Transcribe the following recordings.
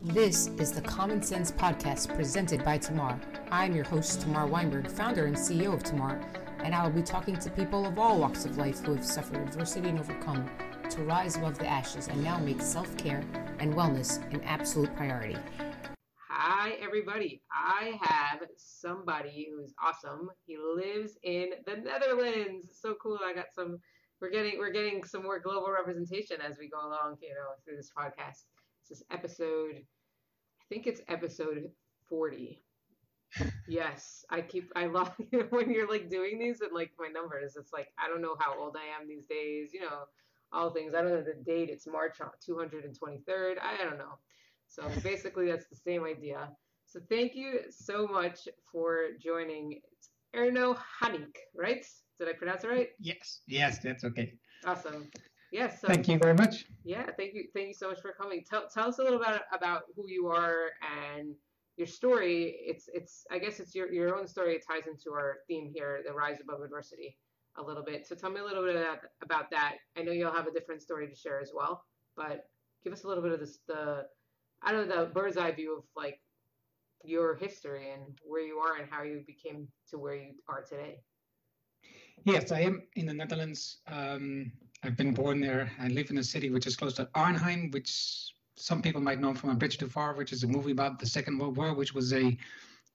This is the Common Scents Podcast presented by Tamar. I'm your host, Tamar Weinberg, founder and CEO of Tamar, and I will be talking to people of all walks of life who have suffered adversity and overcome to rise above the ashes and now make self care and wellness an absolute priority. Hi, everybody. I have somebody who's awesome. He lives in the Netherlands. So cool. I got some. We're getting we're getting some more global representation as we go along, you know, through this podcast. This is episode, I think it's episode 40. yes, I keep, I love when you're like doing these and like my numbers. It's like, I don't know how old I am these days, you know, all things. I don't know the date. It's March uh, 223rd. I don't know. So basically, that's the same idea. So thank you so much for joining. It's Erno Hannink, right? Did I pronounce it right? Yes, yes, that's okay. Awesome. Yes. So, thank you very much. Yeah, thank you. Thank you so much for coming. Tell, tell us a little about about who you are and your story. It's it's I guess it's your your own story. It ties into our theme here, the rise above adversity, a little bit. So tell me a little bit about, about that. I know you'll have a different story to share as well, but give us a little bit of this the I don't know the bird's eye view of like your history and where you are and how you became to where you are today. Yes, I am in the Netherlands. Um, I've been born there. I live in a city which is close to Arnhem, which some people might know from A Bridge Too Far, which is a movie about the Second World War, which was a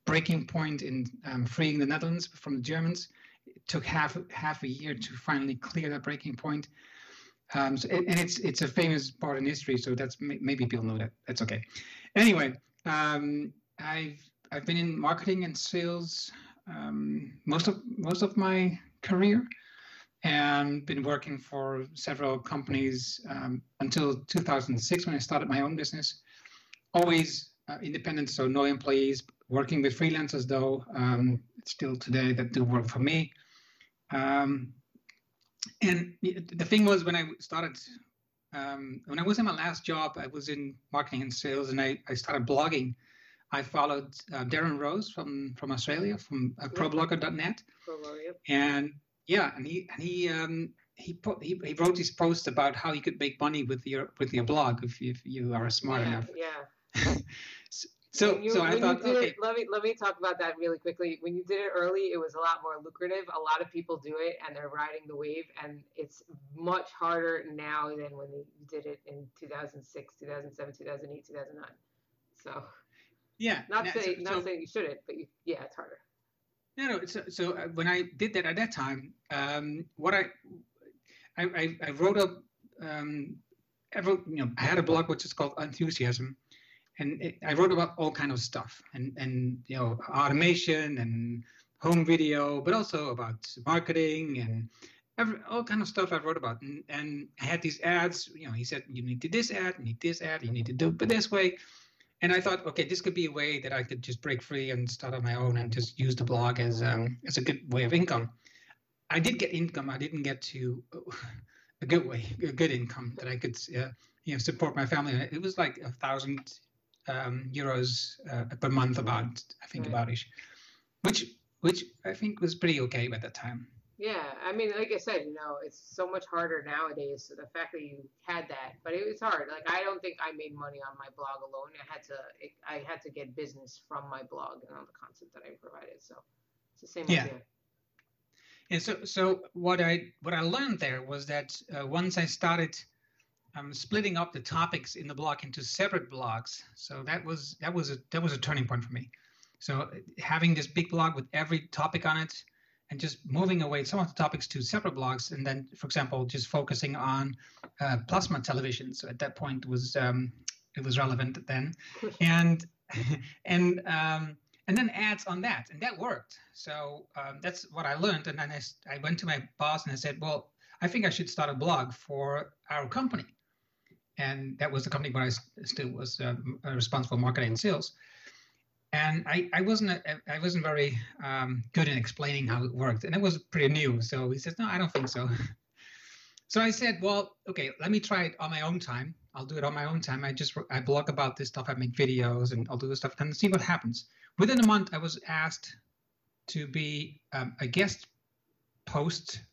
breaking point in um, freeing the Netherlands from the Germans. It took half half a year to finally clear that breaking point. Um, so, and it's it's a famous part in history, so that's maybe people know that. That's okay. Anyway, um, I've I've been in marketing and sales um, most of most of my career and been working for several companies um, until 2006 when I started my own business. Always uh, independent, so no employees, working with freelancers though, um, still today that do work for me. Um, and the thing was when I started, um, when I was in my last job, I was in marketing and sales and I, I started blogging. I followed uh, Darren Rowse from, from Australia, from uh, ProBlogger.net. Pro and yeah, and he and he um, he put he, he wrote these post about how you could make money with your with your blog if you, if you are smart yeah, enough. Yeah. so you, so I thought okay. It, let me let me talk about that really quickly. When you did it early, it was a lot more lucrative. A lot of people do it and they're riding the wave, and it's much harder now than when you did it in 2006, 2007, 2008, 2009. So yeah, not saying so, not saying you shouldn't, but you, yeah, it's harder. No, no. So, so uh, when I did that at that time, um, what I, I, I, I wrote up, um, every, you know, I had a blog which is called Enthusiasm, and it, I wrote about all kind of stuff, and and you know, automation and home video, but also about marketing and every, all kind of stuff I wrote about. And, and I had these ads. You know, he said you need to do this ad, you need this ad, you need to do it this way. And I thought, okay, this could be a way that I could just break free and start on my own and just use the blog as um, as a good way of income. I did get income. I didn't get to a good way, a good income that I could, uh, you know, support my family. It was like a thousand um, euros uh, per month, about I think right. about ish, which which I think was pretty okay at that time. Yeah, I mean, like I said, you know, it's so much harder nowadays. So the fact that you had that, but it was hard. Like I don't think I made money on my blog alone. I had to, it, I had to get business from my blog and all the content that I provided. So it's the same idea. yeah. idea. And so, so what I what I learned there was that uh, once I started um, splitting up the topics in the blog into separate blogs, so that was that was a that was a turning point for me. So having this big blog with every topic on it and just moving away some of the topics to separate blogs and then for example just focusing on uh, plasma television. So at that point it was um, it was relevant then. And and um, and then ads on that and that worked. So um, that's what i learned and then I, I went to my boss and i said well i think i should start a blog for our company. And that was the company where i still was um, responsible for marketing and sales and I, I wasn't a, I wasn't very um, good in explaining how it worked, and it was pretty new. So he says, "No, I don't think so." so I said, "Well, okay, let me try it on my own time. I'll do it on my own time. I just I blog about this stuff. I make videos, and I'll do this stuff and see what happens." Within a month, I was asked to be um, a guest post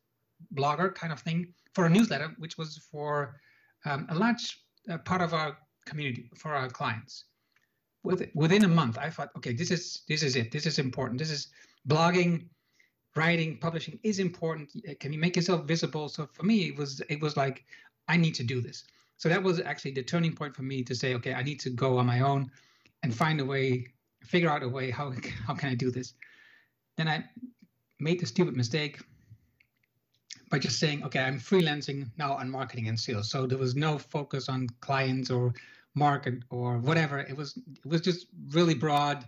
blogger kind of thing for a newsletter, which was for um, a large uh, part of our community for our clients with, within a month, I thought, okay, this is this is it. This is important. This is blogging, writing, publishing is important. Can you make yourself visible? So for me, it was it was like I need to do this. So that was actually the turning point for me to say, okay, I need to go on my own and find a way, figure out a way how how can I do this. Then I made the stupid mistake by just saying, okay, I'm freelancing now on marketing and sales. So there was no focus on clients or market or whatever. It was it was just really broad.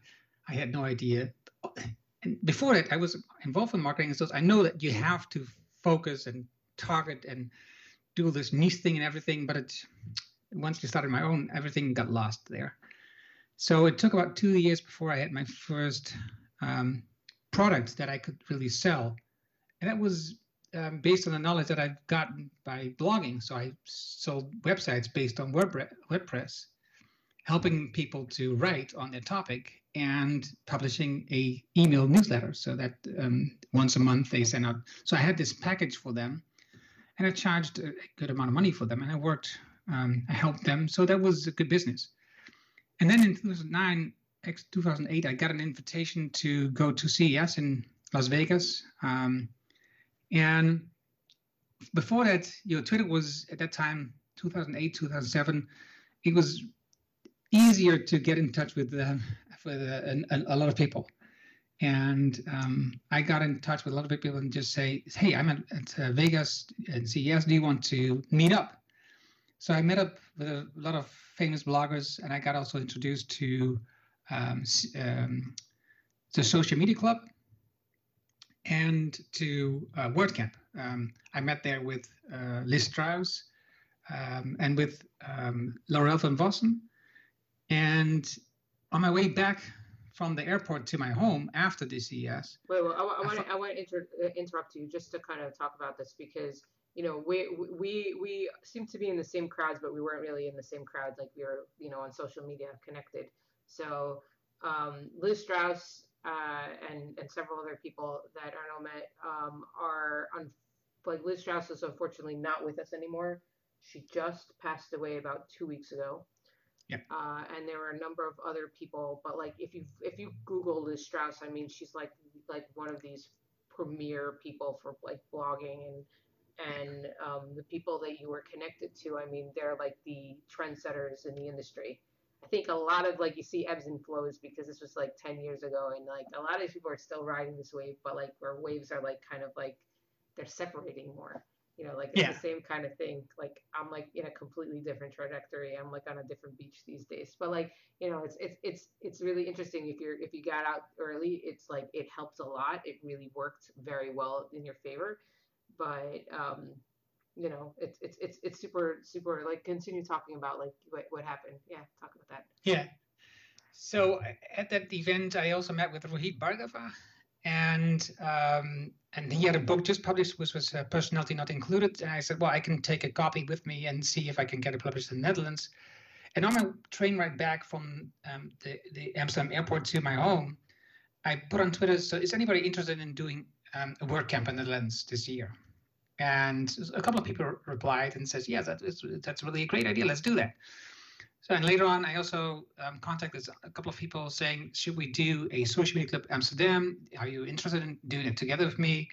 I had no idea. And before that, I was involved in marketing so. I know that you have to focus and target and do this niche thing and everything, but it once you started my own, everything got lost there. So it took about two years before I had my first um, product that I could really sell, and that was um, based on the knowledge that I've gotten by blogging. So I sold websites based on WordPress, helping people to write on their topic and publishing a email newsletter so that um, once a month they send out. So I had this package for them, and I charged a good amount of money for them, and I worked, um, I helped them. So that was a good business. And then in 2009, 2008, I got an invitation to go to CES in Las Vegas. Um, and before that, you know, Twitter was at that time, 2008, 2007, it was easier to get in touch with, uh, with a, a, a, lot of people. And um, I got in touch with a lot of people and just say, hey, I'm at, at uh, Vegas and CES. Do you want to meet up? So I met up with a lot of famous bloggers, and I got also introduced to um, um, the Social Media Club, and to uh, WordCamp. Um, I met there with uh, Liz Strauss um, and with um, Lorelle VanFossen. And on my way back from the airport to my home after the CES. Wait, well, I, I want to I want to inter- uh, interrupt you just to kind of talk about this because you know we we we seem to be in the same crowds, but we weren't really in the same crowds. Like we were, you know, on social media connected. So um, Liz Strauss and and several other people that Erno met um, are on. Like Liz Strauss is unfortunately not with us anymore. She just passed away about two weeks ago. Yeah. Uh, and there were a number of other people, but like if you if you Google Liz Strauss, I mean she's like like one of these premier people for like blogging and and um, the people that you were connected to. I mean they're like the trendsetters in the industry. I think a lot of like you see ebbs and flows because this was like 10 years ago and like a lot of people are still riding this wave, but like where waves are like kind of like they're separating more. You know, like it's yeah. the same kind of thing. Like I'm like in a completely different trajectory. I'm like on a different beach these days. But like, you know, it's it's it's it's really interesting if you're if you got out early, it's like it helps a lot. It really worked very well in your favor. But um you know, it's it's it's it's super super like continue talking about like what what happened. Yeah, talk about that. Yeah. So at that event, I also met with Rohit Bhargava, and um, and he had a book just published, which was uh, Personality Not Included. And I said, well, I can take a copy with me and see if I can get it published in the Netherlands. And on my train ride back from um, the, the Amsterdam airport to my home, I put on Twitter, so is anybody interested in doing um, a WordCamp in the Netherlands this year? And a couple of people replied and says, yes, that is, that's really a great idea. Let's do that. So and later on, I also um, contacted a couple of people saying, should we do a social media club Amsterdam? Are you interested in doing it together with me?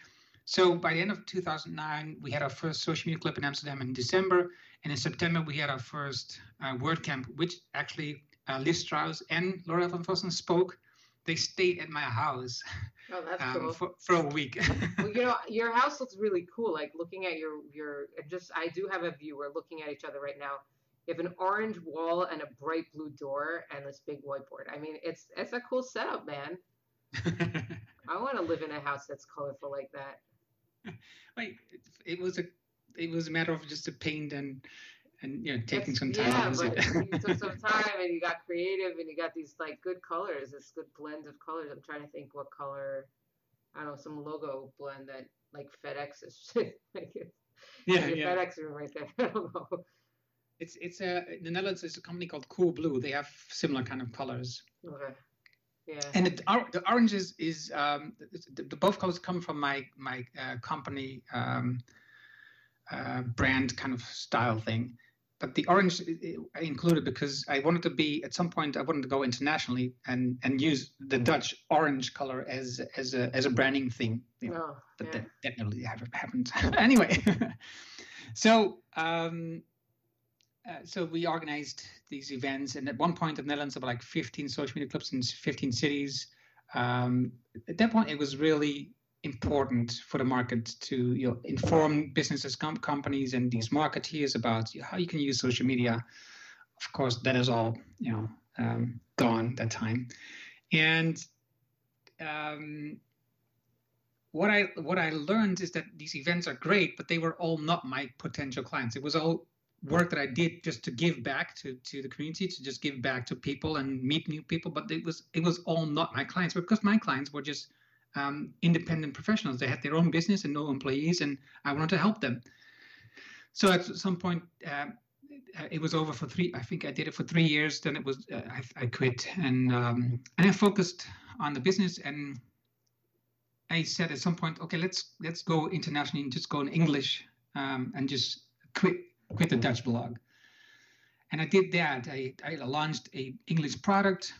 So by the end of 2009, we had our first social media club in Amsterdam in December, and in September we had our first uh, WordCamp, which actually uh, Liz Strauss and Lorelle VanFossen spoke. They stayed at my house Oh, that's um, cool. for, for a week. well, you know, your house looks really cool. Like looking at your your just, I do have a view. We're looking at each other right now. You have an orange wall and a bright blue door and this big whiteboard. I mean, it's it's a cool setup, man. I want to live in a house that's colorful like that. Wait, it, it was a it was a matter of just a paint and and you know taking It's- some time. Yeah, but you took some time and you got creative and you got these like good colors, this good blend of colors. I'm trying to think what color. I don't know, some logo blend that like FedEx is. like, yeah, your yeah. FedEx room right there. I don't know. It's it's a in the Netherlands. There's a company called Coolblue. They have similar kind of colors. Okay. Yeah. And the, the orange is, is um, the, the both colors come from my my uh, company um, uh, brand kind of style thing. But the orange I included because I wanted to be at some point I wanted to go internationally and and use the Dutch orange color as as a as a branding thing. You know, Oh, but yeah. that, never happened. anyway, so um, uh, so we organized these events, and at one point in the Netherlands, there were like 15 social media clubs in 15 cities. Um, at that point, it was really important for the market to you know, inform businesses, com- companies, and these marketeers about how you can use social media. Of course, that is all you know um, gone that time, and um, what I what I learned is that these events are great, but they were all not my potential clients. It was all work that I did just to give back to to the community, to just give back to people and meet new people. But it was it was all not my clients because my clients were just um, independent professionals. They had their own business and no employees, and I wanted to help them. So at some point, uh, it was over for three. I think I did it for three years. Then it was uh, I, I quit and um, and I focused on the business and I said at some point, okay, let's let's go internationally and just go in English um, and just quit quit the Dutch blog. And I did that. I, I launched a English product.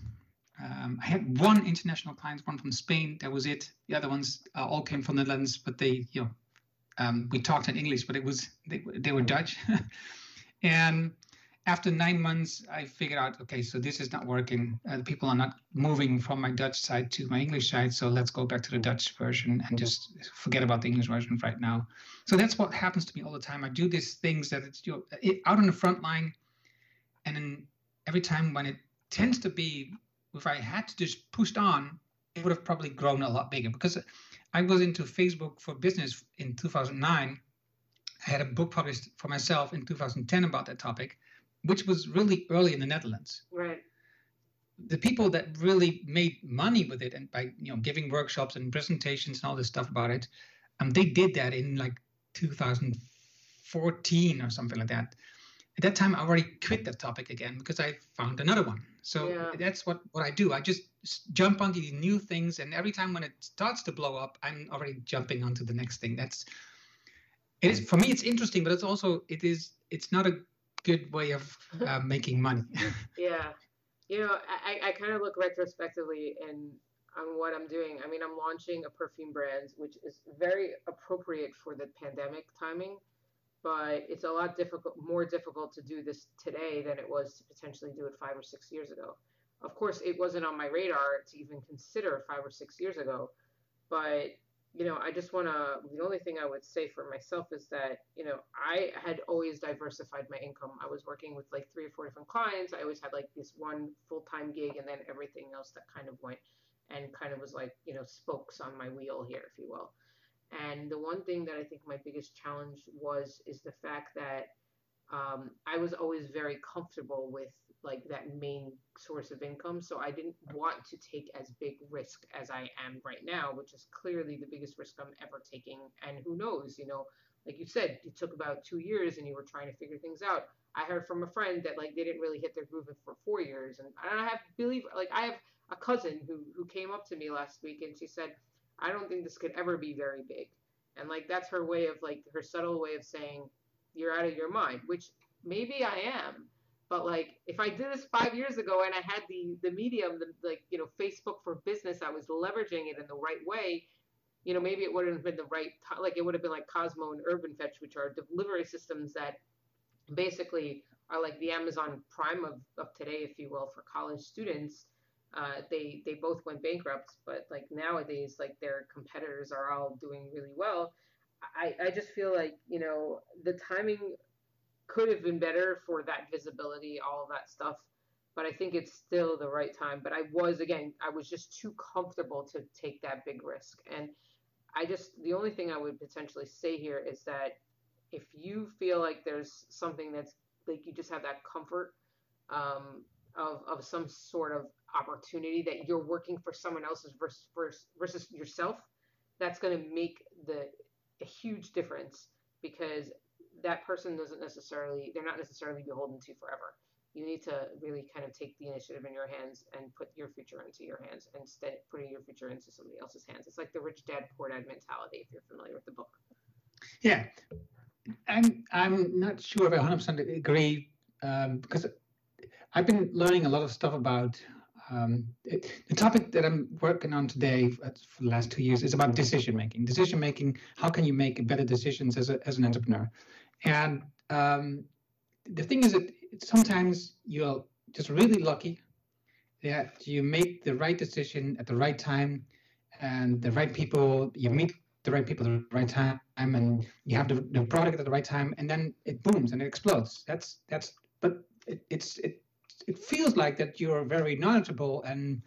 Um, I had one international client, one from Spain. That was it. The other ones uh, all came from the Netherlands, but they, you know, um, we talked in English, but it was they, they were Dutch. and after nine months, I figured out, okay, so this is not working. Uh, people are not moving from my Dutch side to my English side. So let's go back to the Dutch version and just forget about the English version right now. So that's what happens to me all the time. I do these things that it's you know, it, out on the front line, and then every time when it tends to be, if I had to just pushed on, it would have probably grown a lot bigger because I was into Facebook for business in 2009. I had a book published for myself in 2010 about that topic which was really early in the Netherlands. Right. The people that really made money with it and by you know giving workshops and presentations and all this stuff about it, um, they did that in like 2014 or something like that. At that time, I already quit that topic again because I found another one. So Yeah. that's what what I do. I just jump onto these new things, and every time when it starts to blow up, I'm already jumping onto the next thing. That's it is for me. It's interesting, but it's also it is it's not a good way of uh, making money. Yeah. You know, I, I kind of look retrospectively and on what I'm doing. I mean, I'm launching a perfume brand, which is very appropriate for the pandemic timing, but it's a lot difficult, more difficult to do this today than it was to potentially do it five or six years ago. Of course, it wasn't on my radar to even consider five or six years ago, but you know, I just want to. The only thing I would say for myself is that, you know, I had always diversified my income. I was working with like three or four different clients. I always had like this one full time gig and then everything else that kind of went and kind of was like, you know, spokes on my wheel here, if you will. And the one thing that I think my biggest challenge was is the fact that um, I was always very comfortable with like that main source of income. So I didn't want to take as big risk as I am right now, which is clearly the biggest risk I'm ever taking. And who knows, you know, like you said, it took about two years and you were trying to figure things out. I heard from a friend that like they didn't really hit their groove for four years. And I don't have believe like I have a cousin who who came up to me last week and she said, I don't think this could ever be very big. And like that's her way of like her subtle way of saying you're out of your mind, which maybe I am. But like, if I did this five years ago and I had the the medium, the like you know Facebook for business, I was leveraging it in the right way. You know, maybe it wouldn't have been the right time. Like it would have been like Kozmo and Urban Fetch, which are delivery systems that basically are like the Amazon Prime of, of today, if you will, for college students. Uh, they they both went bankrupt, but like nowadays, like their competitors are all doing really well. I, I just feel like you know the timing could have been better for that visibility, all that stuff. But I think it's still the right time. But I was again, I was just too comfortable to take that big risk. And I just the only thing I would potentially say here is that if you feel like there's something that's like you just have that comfort um, of of some sort of opportunity that you're working for someone else's versus versus, versus yourself, that's going to make the a huge difference because that person doesn't necessarily they're not necessarily beholden to forever. You need to really kind of take the initiative in your hands and put your future into your hands instead of putting your future into somebody else's hands. It's like the rich dad poor dad mentality if you're familiar with the book. Yeah. I'm I'm not sure if I 100% agree um, because I've been learning a lot of stuff about um, it, the topic that I'm working on today for the last two years is about decision making. Decision making. How can you make better decisions as a, as an entrepreneur? And um, the thing is that sometimes you're just really lucky that you make the right decision at the right time and the right people. You meet the right people at the right time, and you have the, the product at the right time, and then it booms and it explodes. That's that's. But it, it's it it feels like that you're very knowledgeable and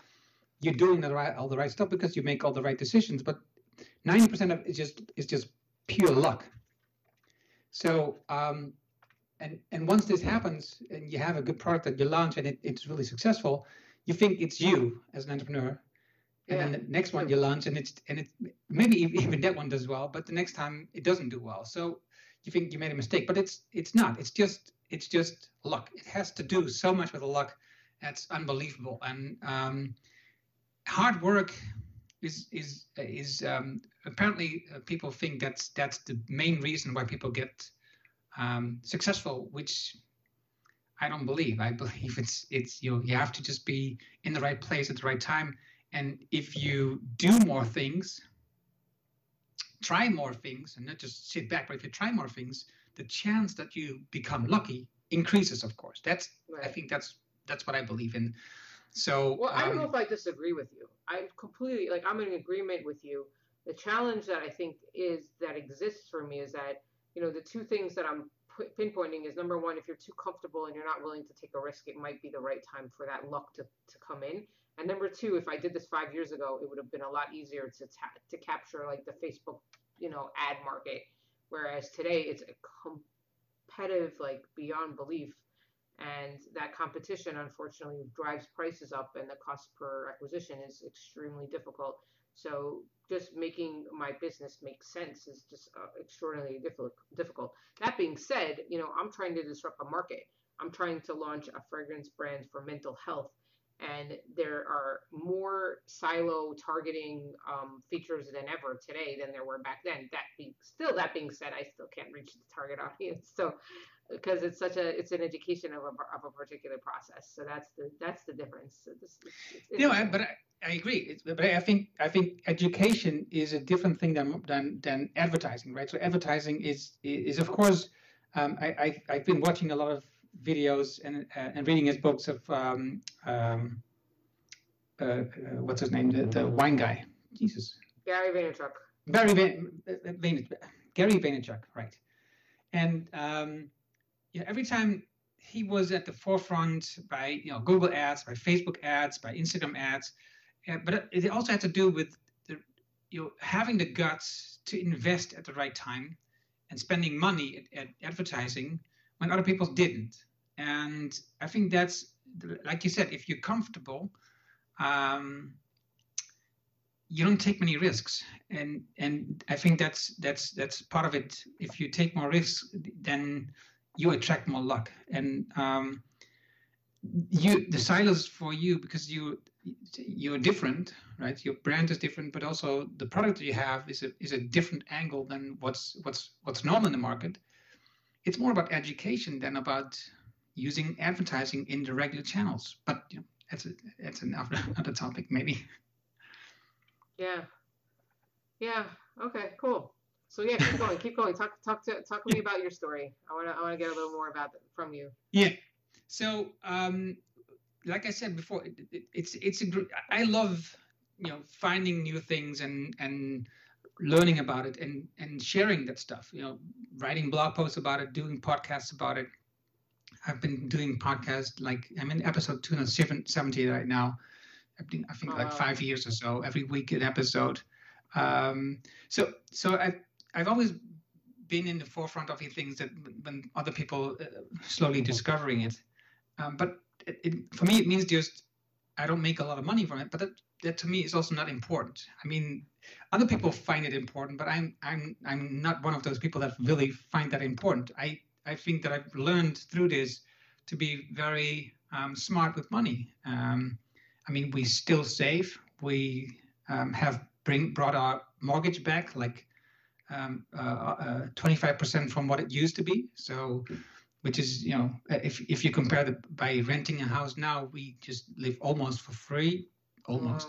you're doing the right all the right stuff because you make all the right decisions. But ninety percent of it just is just pure luck. So um, and and once this happens and you have a good product that you launch and it, it's really successful, you think it's you as an entrepreneur. And yeah. then the next one you launch and it's and it maybe even that one does well, but the next time it doesn't do well. So you think you made a mistake, but it's it's not. It's just it's just luck. It has to do so much with luck. That's unbelievable. And um, hard work is is is um, apparently uh, people think that's that's the main reason why people get um, successful, which I don't believe. I believe it's it's you know, you have to just be in the right place at the right time. And if you do more things, try more things, and not just sit back, but if you try more things, the chance that you become lucky increases, of course. That's right. I think that's that's what I believe in. So well, I don't know um, if I disagree with you. I completely like I'm in agreement with you. The challenge that I think is that exists for me is that you know the two things that I'm pinpointing is number one, if you're too comfortable and you're not willing to take a risk, it might be the right time for that luck to, to come in. And number two, if I did this five years ago, it would have been a lot easier to ta- to capture like the Facebook, you know, ad market Whereas today it's a competitive, like beyond belief. And that competition, unfortunately, drives prices up, and the cost per acquisition is extremely difficult. So, just making my business make sense is just uh, extraordinarily difficult. That being said, you know, I'm trying to disrupt a market. I'm trying to launch a fragrance brand for mental health and there are more silo targeting um, features than ever today than there were back then. That being still that being said, I still can't reach the target audience. So because it's such a it's an education of a, of a particular process. So that's the that's the difference. So this, it's, it's, you know, but I, I agree. It's, but I think I think education is a different thing than than than advertising, right? So advertising is is of course. Um, I, I I've been watching a lot of videos and uh, and reading his books of um, um, uh, uh, what's his name, the, the wine guy, Jesus. Gary Vaynerchuk. Gary Vaynerchuk. Gary Vaynerchuk, right? And um, yeah, every time he was at the forefront by you know Google ads, by Facebook ads, by Instagram ads, uh, but it also had to do with the, you know having the guts to invest at the right time and spending money at, at advertising when other people didn't. And I think that's, like you said, if you're comfortable, um, you don't take many risks, and and I think that's that's that's part of it. If you take more risks, then you attract more luck, and um, you the silos for you because you you're different, right? Your brand is different, but also the product you have is a is a different angle than what's what's what's normal in the market it's more about education than about using advertising in the regular channels. But you know, that's a, that's another, another topic, maybe. Yeah. Yeah. Okay. Cool. So yeah, keep going. keep going. Talk talk to talk to me about your story. I want to I want to get a little more about it from you. Yeah. So um, like I said before, it, it, it's it's a I love you know finding new things and and learning about it and and sharing that stuff you know writing blog posts about it doing podcasts about it. I've been doing podcasts like i'm in episode 270 right now. I've been i think oh, like five years or so every week an episode. Um, so so i've i've always been in the forefront of things that when other people uh, slowly discovering it. Um, but it, it, for me it means just i don't make a lot of money from it but that to me is also not important i mean other people find it important, but I'm I'm I'm not one of those people that really find that important. I I think that I've learned through this to be very um, smart with money. Um, I mean, we still save. We um, have bring brought our mortgage back like um, uh, 25% uh, from what it used to be. So, which is, you know, if, if you compare the by renting a house now, we just live almost for free, almost.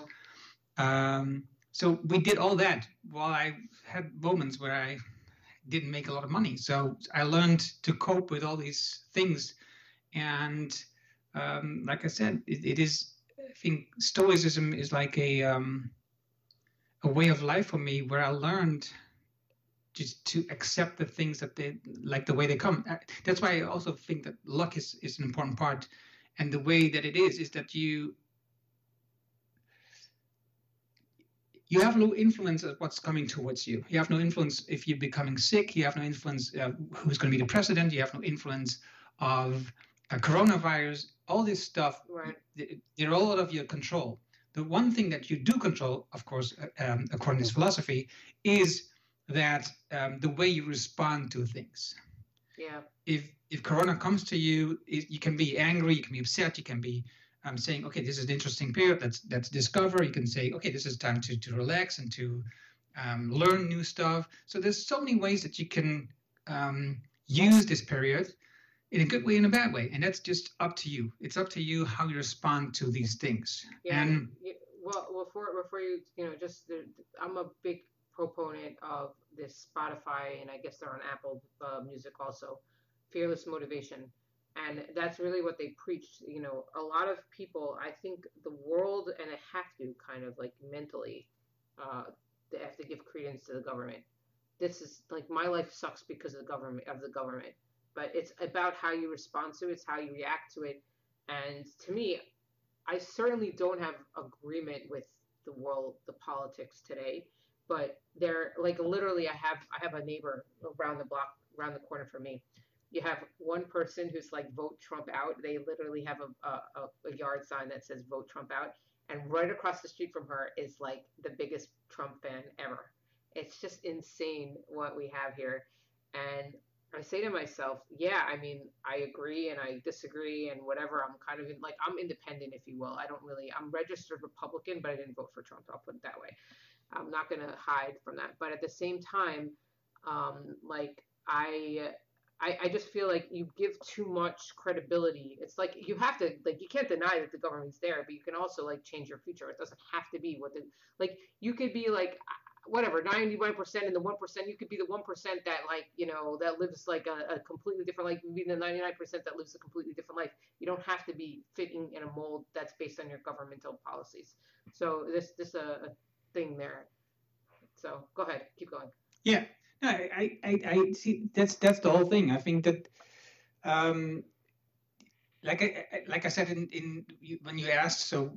Wow. Um, so we did all that while I had moments where I didn't make a lot of money. So I learned to cope with all these things. And um, like I said, it, it is, I think Stoicism is like a, um, a way of life for me where I learned just to accept the things that they like the way they come. Uh, that's why I also think that luck is, is an important part. And the way that it is, is that you you have no influence of what's coming towards you. You have no influence if you're becoming sick. You have no influence uh, who's going to be the president. You have no influence of uh, coronavirus. All this stuff, right. they're all out of your control. The one thing that you do control, of course, uh, um, according to this philosophy, is that um, the way you respond to things. Yeah. If if Corona comes to you, you can be angry, you can be upset, you can be um, saying, okay, this is an interesting period. Let's let's discover. You can say, okay, this is time to to relax and to um, learn new stuff. So there's so many ways that you can um, use this period in a good way and a bad way, and that's just up to you. It's up to you how you respond to these things. Yeah. And well, before before you you know just I'm a big proponent of this Spotify, and I guess they're on Apple uh, Music also. Fearless motivation and that's really what they preached you know a lot of people i think the world and it have to kind of like mentally uh they have to give credence to the government. This is like my life sucks because of the government of the government. But it's about how you respond to it it's how you react to it. And to me i certainly don't have agreement with the world the politics today. But they're like literally i have i have a neighbor around the block around the corner from me you have one person who's like vote Trump out. They literally have a, a, a yard sign that says vote Trump out. And right across the street from her is like the biggest Trump fan ever. It's just insane what we have here. And I say to myself, yeah, I mean, I agree and I disagree and whatever. I'm kind of in, like, I'm independent, if you will. I don't really, I'm registered Republican, but I didn't vote for Trump. I'll put it that way. I'm not going to hide from that. But at the same time, um, like, I I, I just feel like you give too much credibility. It's like you have to like you can't deny that the government's there, but you can also like change your future. It doesn't have to be what the like you could be like whatever 91% and the 1% you could be the 1% that like you know that lives like a, a completely different life you be the 99% that lives a completely different life. You don't have to be fitting in a mold that's based on your governmental policies. So this this a, uh, a thing there. So go ahead. Keep going. Yeah I, I, I see. That's that's the whole thing. I think that, um, like I like I said in, in when you asked, so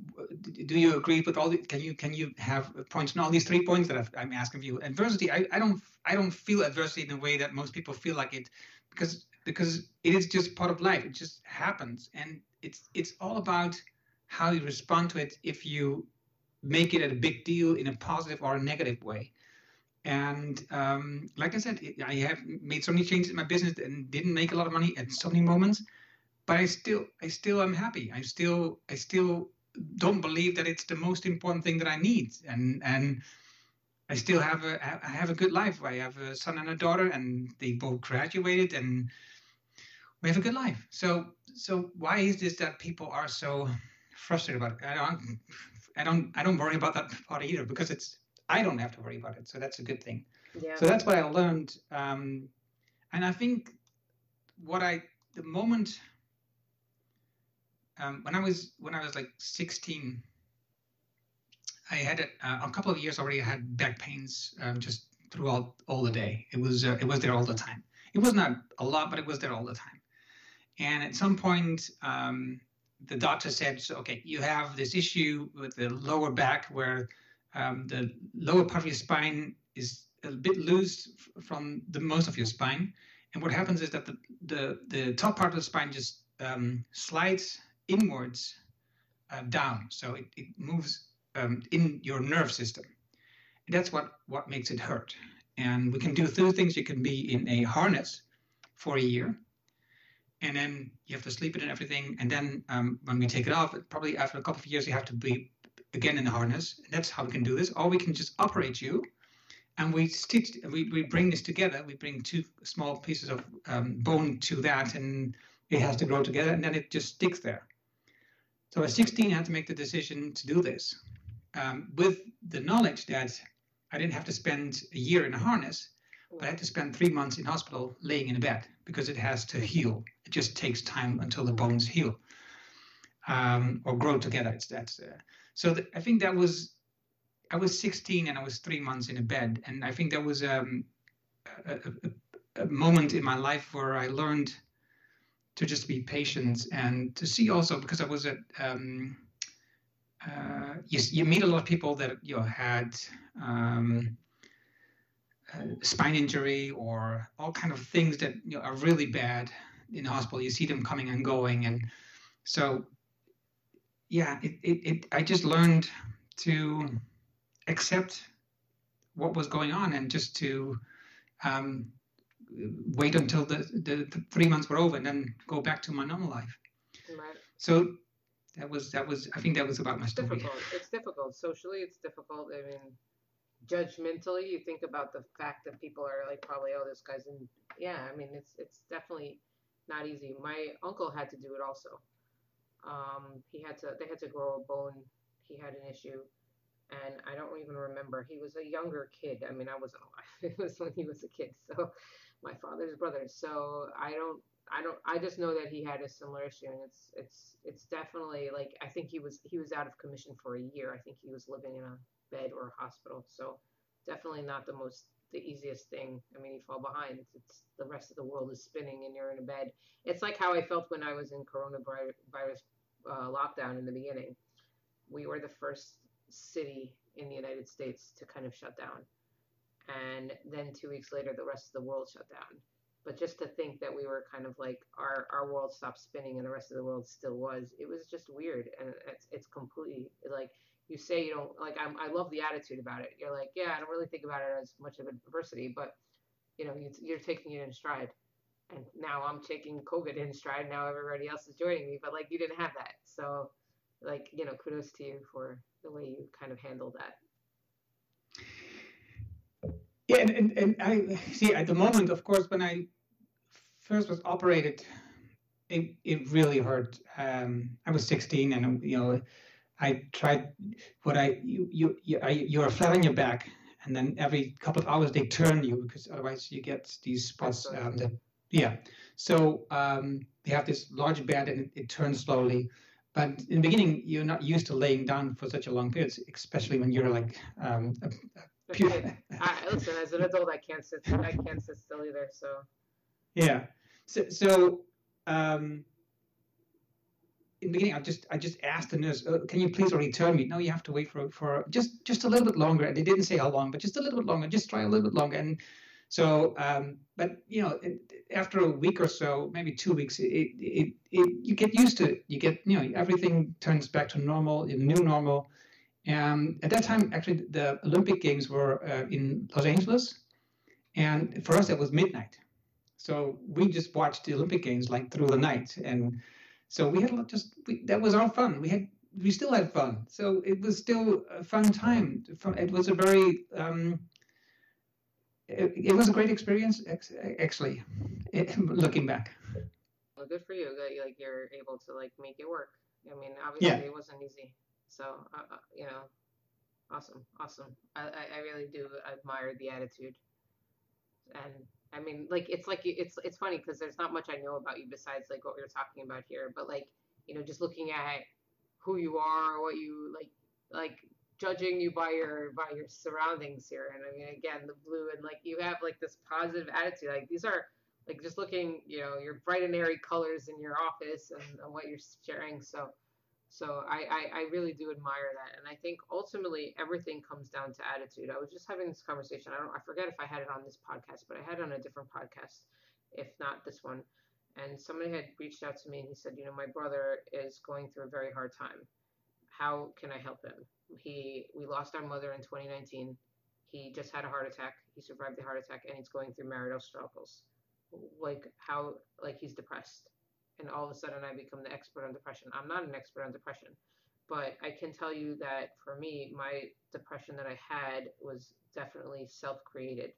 do you agree with all the? Can you can you have points on all these three points that i am asking you? Adversity. I, I don't I don't feel adversity in the way that most people feel like it, because because it is just part of life. It just happens, and it's it's all about how you respond to it. If you make it a big deal in a positive or a negative way. And um, like I said, I have made so many changes in my business and didn't make a lot of money at so many moments, but I still, I still am happy. I still, I still don't believe that it's the most important thing that I need. And and I still have a, I have a good life. I have a son and a daughter, and they both graduated, and we have a good life. So so why is this that people are so frustrated about it? I don't, I don't, I don't worry about that part either because it's I don't have to worry about it. So that's a good thing. Yeah. So that's what I learned. Um, and I think what I, the moment um, when I was when I was like 16, I had a, a couple of years already. I had back pains um, just throughout all the day. It was uh, it was there all the time. It was not a lot, but it was there all the time. And at some point, um, the doctor said, so, "Okay, you have this issue with the lower back where um, the lower part of your spine is a bit loose from the most of your spine. And what happens is that the, the, the top part of the spine just um, slides inwards uh, down. So it, it moves um, in your nerve system. And that's what, what makes it hurt. And we can do two things. You can be in a harness for a year, and then you have to sleep it and everything. And then um, when we take it off, probably after a couple of years, you have to be again in the harness. That's how we can do this. Or we can just operate you and we stitch we, we bring this together we bring two small pieces of um, bone to that and it has to grow together and then it just sticks there so at 16 i had to make the decision to do this um, with the knowledge that i didn't have to spend a year in a harness but i had to spend three months in hospital laying in a bed because it has to heal it just takes time until the bones heal um, or grow together it's that's uh, so th- i think that was I was 16 and I was three months in a bed, and I think that was um, a, a, a, moment in my life where I learned to just be patient and to see also because I was at um, uh, you, you meet a lot of people that you know, had um, spine injury or all kind of things that you know, are really bad in the hospital. You see them coming and going, and so yeah, it, it, it I just learned to accept what was going on and just to um, wait until the, the, the, three months were over and then go back to my normal life. Right. So that was that was I think that was about my story. Difficult. It's difficult socially. It's difficult. I mean, judgmentally, you think about the fact that people are like probably oh this guy's in yeah. I mean it's it's definitely not easy. My uncle had to do it also. Um, he had to they had to grow a bone. He had an issue and I don't even remember. He was a younger kid. I mean, I wasn't alive. It was when he was a kid. So my father's brother. So I don't I don't I just know that he had a similar issue and it's it's it's definitely like I think he was he was out of commission for a year. I think he was living in a bed or a hospital. So definitely not the most the easiest thing. I mean, you fall behind. It's, it's the rest of the world is spinning and you're in a bed. It's like how I felt when I was in coronavirus uh, lockdown in the beginning. We were the first city in the United States to kind of shut down. And then two weeks later, the rest of the world shut down. But just to think that we were kind of like our, our world stopped spinning and the rest of the world still was, it was just weird. And it's, it's completely like you say you don't like, I'm, I love the attitude about it. You're like, yeah, I don't really think about it as much of a adversity, but you know, you, you're taking it in stride. And now I'm taking COVID in stride. Now everybody else is joining me, but like you didn't have that. So like, you know, kudos to you for the way you kind of handle that. Yeah, and, and, and I see at the moment, of course, when I first was operated, it, it really hurt. Um, I was 16 and, you know, I tried what I, you, you, you, I, you're flat on your back and then every couple of hours they turn you because otherwise you get these spots. Um, that, yeah. So um, they have this large bed and it, it turns slowly. But in the beginning, you're not used to laying down for such a long period, especially when you're like um, a, a pure... I, listen, as an adult, I can't sit. I can't sit still either. So. Yeah. So, so um, in the beginning, I just I just asked the nurse, oh, "Can you please return me?" No, you have to wait for for just just a little bit longer. And they didn't say how long, but just a little bit longer. Just try a little bit longer. And so, um, but you know, after a week or so, maybe two weeks, it, it, it, you get used to it. You get, you know, everything turns back to normal, new normal. And at that time, actually, the Olympic Games were uh, in Los Angeles, and for us, it was midnight. So we just watched the Olympic Games like through the night, and so we had a lot just we, that was our fun. We had we still had fun. So it was still a fun time. It was a very um, it, it was a great experience, actually, looking back. Well, good for you that like you're able to like make it work. I mean, obviously yeah. it wasn't easy. So, uh, uh, you know, awesome, awesome. I, I really do admire the attitude. And I mean, like it's like it's it's funny because there's not much I know about you besides like what we are talking about here. But like you know, just looking at who you are, or what you like, like judging you by your by your surroundings here. And I mean, again, the blue and like you have like this positive attitude. Like these are like just looking, you know, your bright and airy colors in your office and, and what you're sharing. So, so I, I I really do admire that. And I think ultimately everything comes down to attitude. I was just having this conversation. I don't I forget if I had it on this podcast, but I had it on a different podcast, if not this one. And somebody had reached out to me and he said, you know, my brother is going through a very hard time. How can I help him? He we lost our mother in 2019. He just had a heart attack. He survived the heart attack, and he's going through marital struggles. Like how like he's depressed, and all of a sudden I become the expert on depression. I'm not an expert on depression, but I can tell you that for me, my depression that I had was definitely self-created.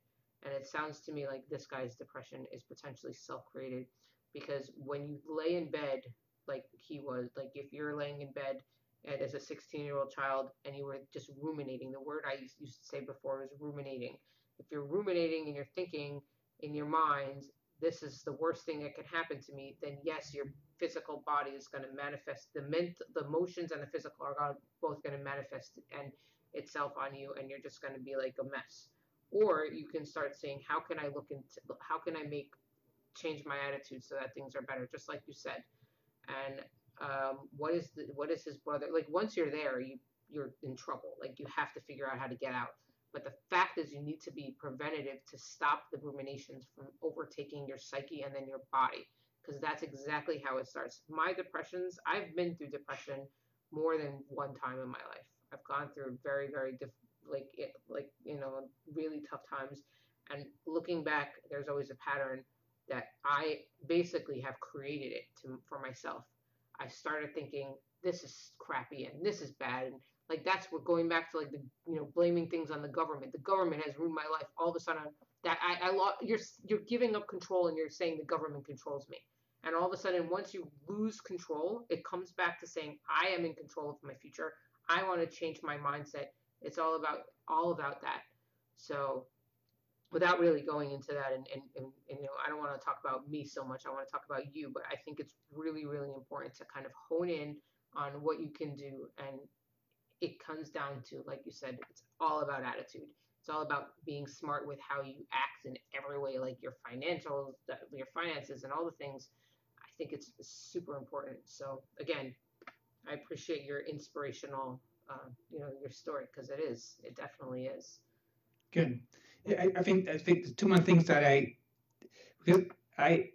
And it sounds to me like this guy's depression is potentially self-created because when you lay in bed like he was, like if you're laying in bed and as a 16 year old child and you were just ruminating, the word I used to say before was ruminating. If you're ruminating and you're thinking in your mind, this is the worst thing that can happen to me, then yes, your physical body is going to manifest the ment, the emotions and the physical are both going to manifest and itself on you, and you're just going to be like a mess. Or you can start saying, how can I look into, how can I make change my attitude so that things are better, just like you said. And um, what is the, what is his brother like? Once you're there, you you're in trouble. Like you have to figure out how to get out. But the fact is, you need to be preventative to stop the ruminations from overtaking your psyche and then your body, because that's exactly how it starts. My depressions, I've been through depression more than one time in my life. I've gone through very, very diff- like it, like you know really tough times, and looking back, there's always a pattern that I basically have created it to for myself. I started thinking this is crappy and this is bad and like that's what going back to like the you know blaming things on the government. The government has ruined my life. All of a sudden, that I, I lost. You're you're giving up control and you're saying the government controls me. And all of a sudden, once you lose control, it comes back to saying I am in control of my future. I want to change my mindset. It's all about all about that. So, without really going into that, and, and, and, and you know, I don't want to talk about me so much. I want to talk about you, but I think it's really really important to kind of hone in on what you can do and it comes down to, like you said, it's all about attitude. It's all about being smart with how you act in every way, like your financials, your finances, and all the things. I think it's super important. So again, I appreciate your inspirational, uh, you know, your story because it is. It definitely is. Good. I, I think I think two more things that I because I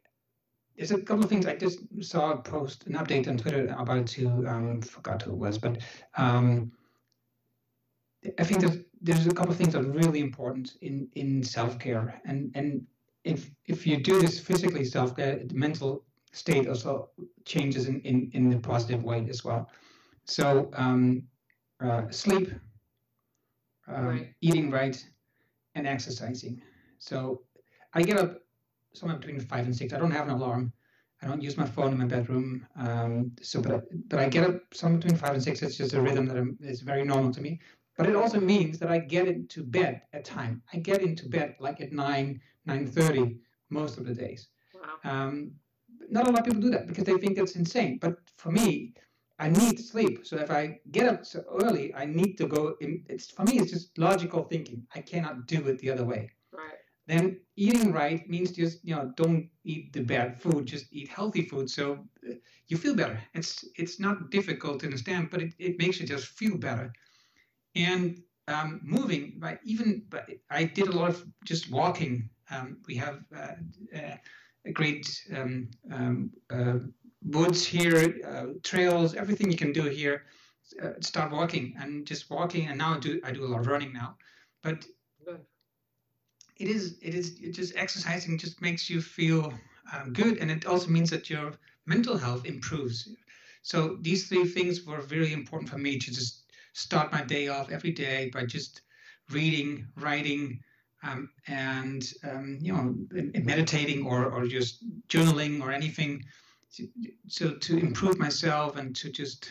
there's a couple of things I just saw a post, an update on Twitter about to um, forgot who it was, but um, I think there's there's a couple of things that are really important in in self care, and and if if you do this physically self care, the mental state also changes in in in a positive way as well. So um, uh, sleep, um, right. eating right, and exercising. So I get up somewhere between five and six. I don't have an alarm. I don't use my phone in my bedroom. Um, so, but I, but I get up somewhere between five and six. It's just a rhythm that I'm, is very normal to me. But it also means that I get into bed at time. I get into bed like at nine, nine thirty most of the days. Wow. Um, not a lot of people do that because they think that's insane. But for me, I need sleep. So if I get up so early, I need to go. In, it's for me, it's just logical thinking. I cannot do it the other way Right. then eating right means just you know don't eat the bad food just eat healthy food so uh, you feel better it's it's not difficult to understand but it, it makes you just feel better and um, moving right even but i did a lot of just walking um, we have uh, uh, a great um, um uh, woods here uh, trails everything you can do here uh, start walking and just walking. And now I do i do a lot of running now. But it is it is it just exercising just makes you feel um, good. And it also means that your mental health improves. So these three things were really important for me to just start my day off every day by just reading writing um, and um, you know meditating or, or just journaling or anything so to improve myself and to just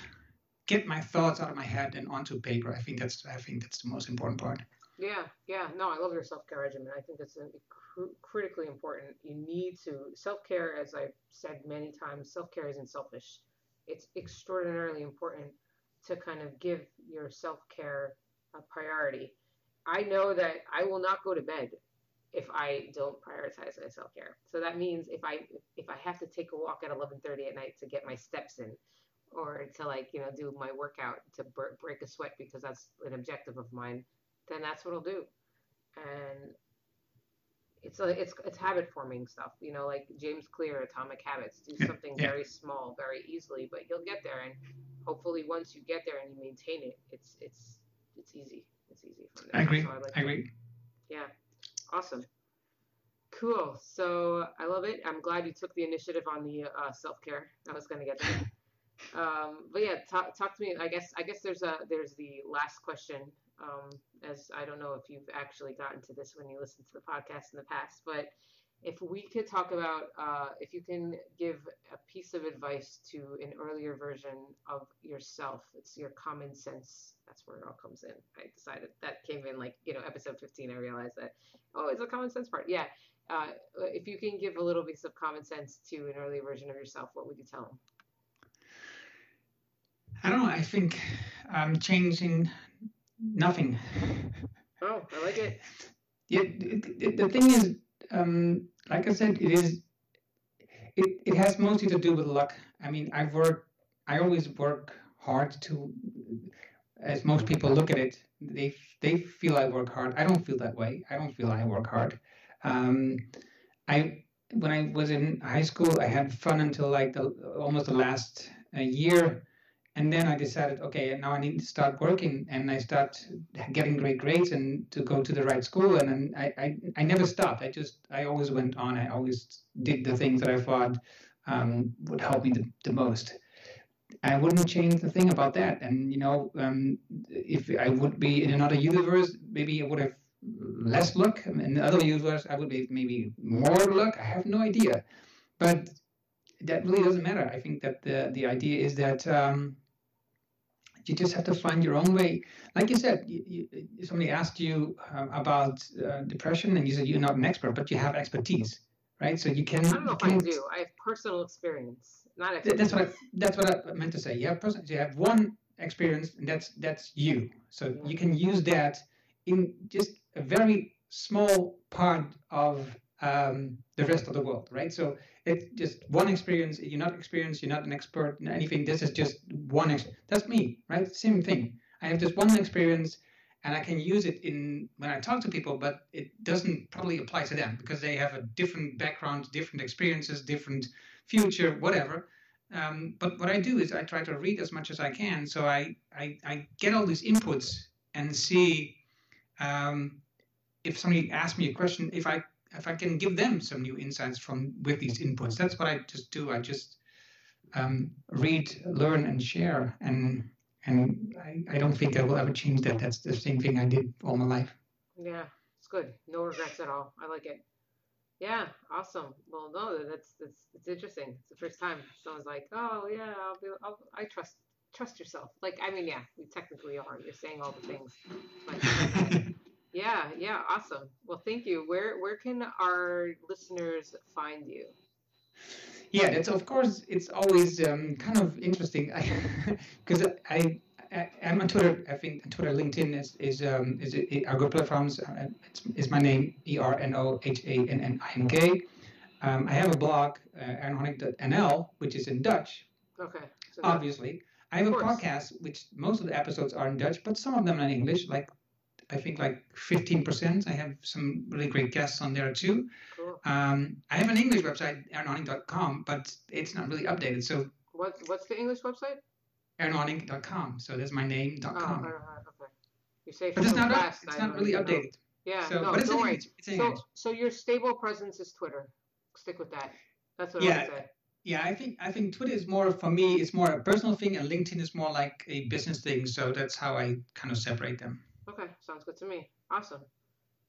get my thoughts out of my head and onto paper i think that's i think that's the most important part yeah, yeah. No, I love your self care regimen. I think it's cr- critically important. You need to self care, as I've said many times. Self care isn't selfish. It's extraordinarily important to kind of give your self care a priority. I know that I will not go to bed if I don't prioritize my self care. So that means if I if I have to take a walk at 11:30 at night to get my steps in, or to like you know do my workout to break a sweat because that's an objective of mine then that's what I'll do. And it's a, it's it's habit forming stuff, you know, like James Clear, Atomic Habits. Do something yeah. very small, very easily, but you'll get there. And hopefully, once you get there and you maintain it, it's it's it's easy. It's easy from there. I agree. So I, like I agree. Yeah, awesome. Cool. So I love it. I'm glad you took the initiative on the uh, self care. I was going to get there. Um, but yeah, talk, talk to me. I guess I guess there's a there's the last question. Um, as I don't know if you've actually gotten to this when you listen to the podcast in the past, but if we could talk about uh, if you can give a piece of advice to an earlier version of yourself, it's your common sense. That's where it all comes in. I decided that came in like you know episode 15. I realized that oh, it's a common sense part. Yeah. Uh, if you can give a little piece of common sense to an earlier version of yourself, what would you tell them? I don't know. I think um, changing nothing. Oh, I like it. Yeah, it, the thing is, um, like I said, it is. It, it has mostly to do with luck. I mean, I work. I always work hard to. As most people look at it, they they feel I work hard. I don't feel that way. I don't feel I work hard. Um, I when I was in high school, I had fun until like the almost the last uh, year and then I decided, okay, now I need to start working, and I start getting great grades and to go to the right school, and then I, I, I never stopped. I just, I always went on. I always did the things that I thought um, would help me the, the most. I wouldn't change the thing about that. And you know, um, if I would be in another universe, maybe I would have less luck. In the other universe, I would be maybe more luck. I have no idea, but that really doesn't matter. I think that the the idea is that um, you just have to find your own way. Like you said, you, you, somebody asked you uh, about uh, depression, and you said you're not an expert, but you have expertise, right? So you can. I don't know if I do. I have personal experience, not expertise. That's what I, that's what I meant to say. You have person, you have one experience, and that's that's you. So you can use that in just a very small part of um, the rest of the world, right? So it's just one experience. You're not experienced. You're not an expert in anything. This is just one. Ex- That's me, right? Same thing. I have just one experience, and I can use it in when I talk to people, but it doesn't probably apply to them because they have a different background, different experiences, different future, whatever. Um, but what I do is I try to read as much as I can, so I I, I get all these inputs and see um, if somebody asks me a question, if I if I can give them some new insights from with these inputs. That's what I just do. I just um, read, learn, and share, and and I, I don't think I will ever change that. That's the same thing I did all my life. Yeah, it's good. No regrets at all. I like it. Yeah, awesome. Well, no, that's that's it's interesting. It's the first time someone's like, "Oh yeah, I'll be, I'll, I trust trust yourself." Like, I mean, yeah, we technically are. You're saying all the things. Yeah, yeah, awesome. Well, thank you. Where where can our listeners find you? Yeah, it's of course it's always um, kind of interesting because I, I am on Twitter. I think Twitter, LinkedIn is is um, is it, are good platforms. Uh, it's, is my name E R N O H A N N I N K. Um, I have a blog, uh, which is in Dutch. Okay. So obviously, I have a podcast, which most of the episodes are in Dutch, but some of them are in English, like I think like 15%. I have some really great guests on there too. Cool. Um, I have an English website, ernohannink.com, but it's not really updated. So what's what's the English website? ernohannink.com. So there's my name.com. Oh, okay. You say but it's not, up, it's not really updated. Yeah, so, no, but it's don't worry. It's so, so your stable presence is Twitter. Stick with that. That's what yeah. I would say. Yeah, I think I think Twitter is more for me. It's more a personal thing, and LinkedIn is more like a business thing. So that's how I kind of separate them. Okay, sounds good to me. Awesome.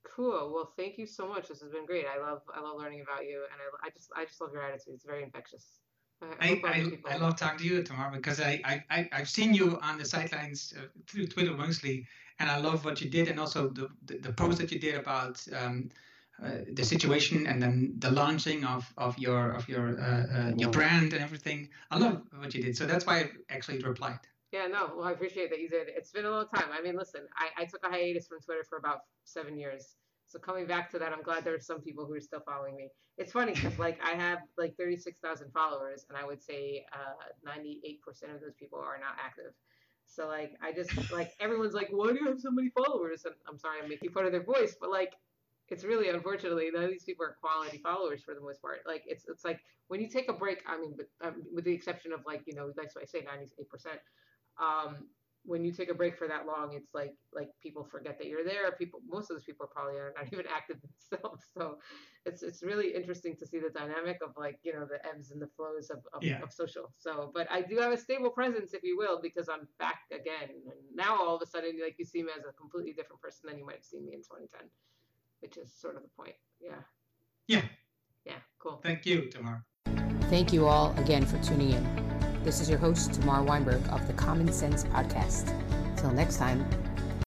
Cool. Well, thank you so much. This has been great. I love I love learning about you, and I, I just I just love your attitude. It's very infectious. I, I, I, love talking to you Tamar because I, I, I've seen you on the sidelines uh, through Twitter mostly, and I love what you did and also the, the, the post that you did about um, uh, the situation and then the launching of, of your of your uh, uh your brand and everything. I love what you did, so that's why I actually replied. Yeah, no, well, I appreciate that you did. It's been a long time. I mean, listen, I, I took a hiatus from Twitter for about seven years. So coming back to that, I'm glad there are some people who are still following me. It's funny because like I have like 36,000 followers, and I would say uh, 98% of those people are not active. So like I just like everyone's like, why do you have so many followers? And I'm sorry, I'm making fun of their voice, but like it's really unfortunately none of these people are quality followers for the most part. Like it's it's like when you take a break. I mean, but, um, with the exception of like you know that's why I say 98%. Um, when you take a break for that long, it's like like people forget that you're there. People, most of those people probably are not even active themselves. So it's it's really interesting to see the dynamic of like you know the ebbs and the flows of of, Yeah. of social. So, but I do have a stable presence, if you will, because I'm back again. And now all of a sudden, like you see me as a completely different person than you might have seen me in 2010, which is sort of the point. Yeah. Yeah. Yeah. Cool. Thank you, Tamar. Thank you all again for tuning in. This is your host, Tamar Weinberg of the Common Scents Podcast. Till next time,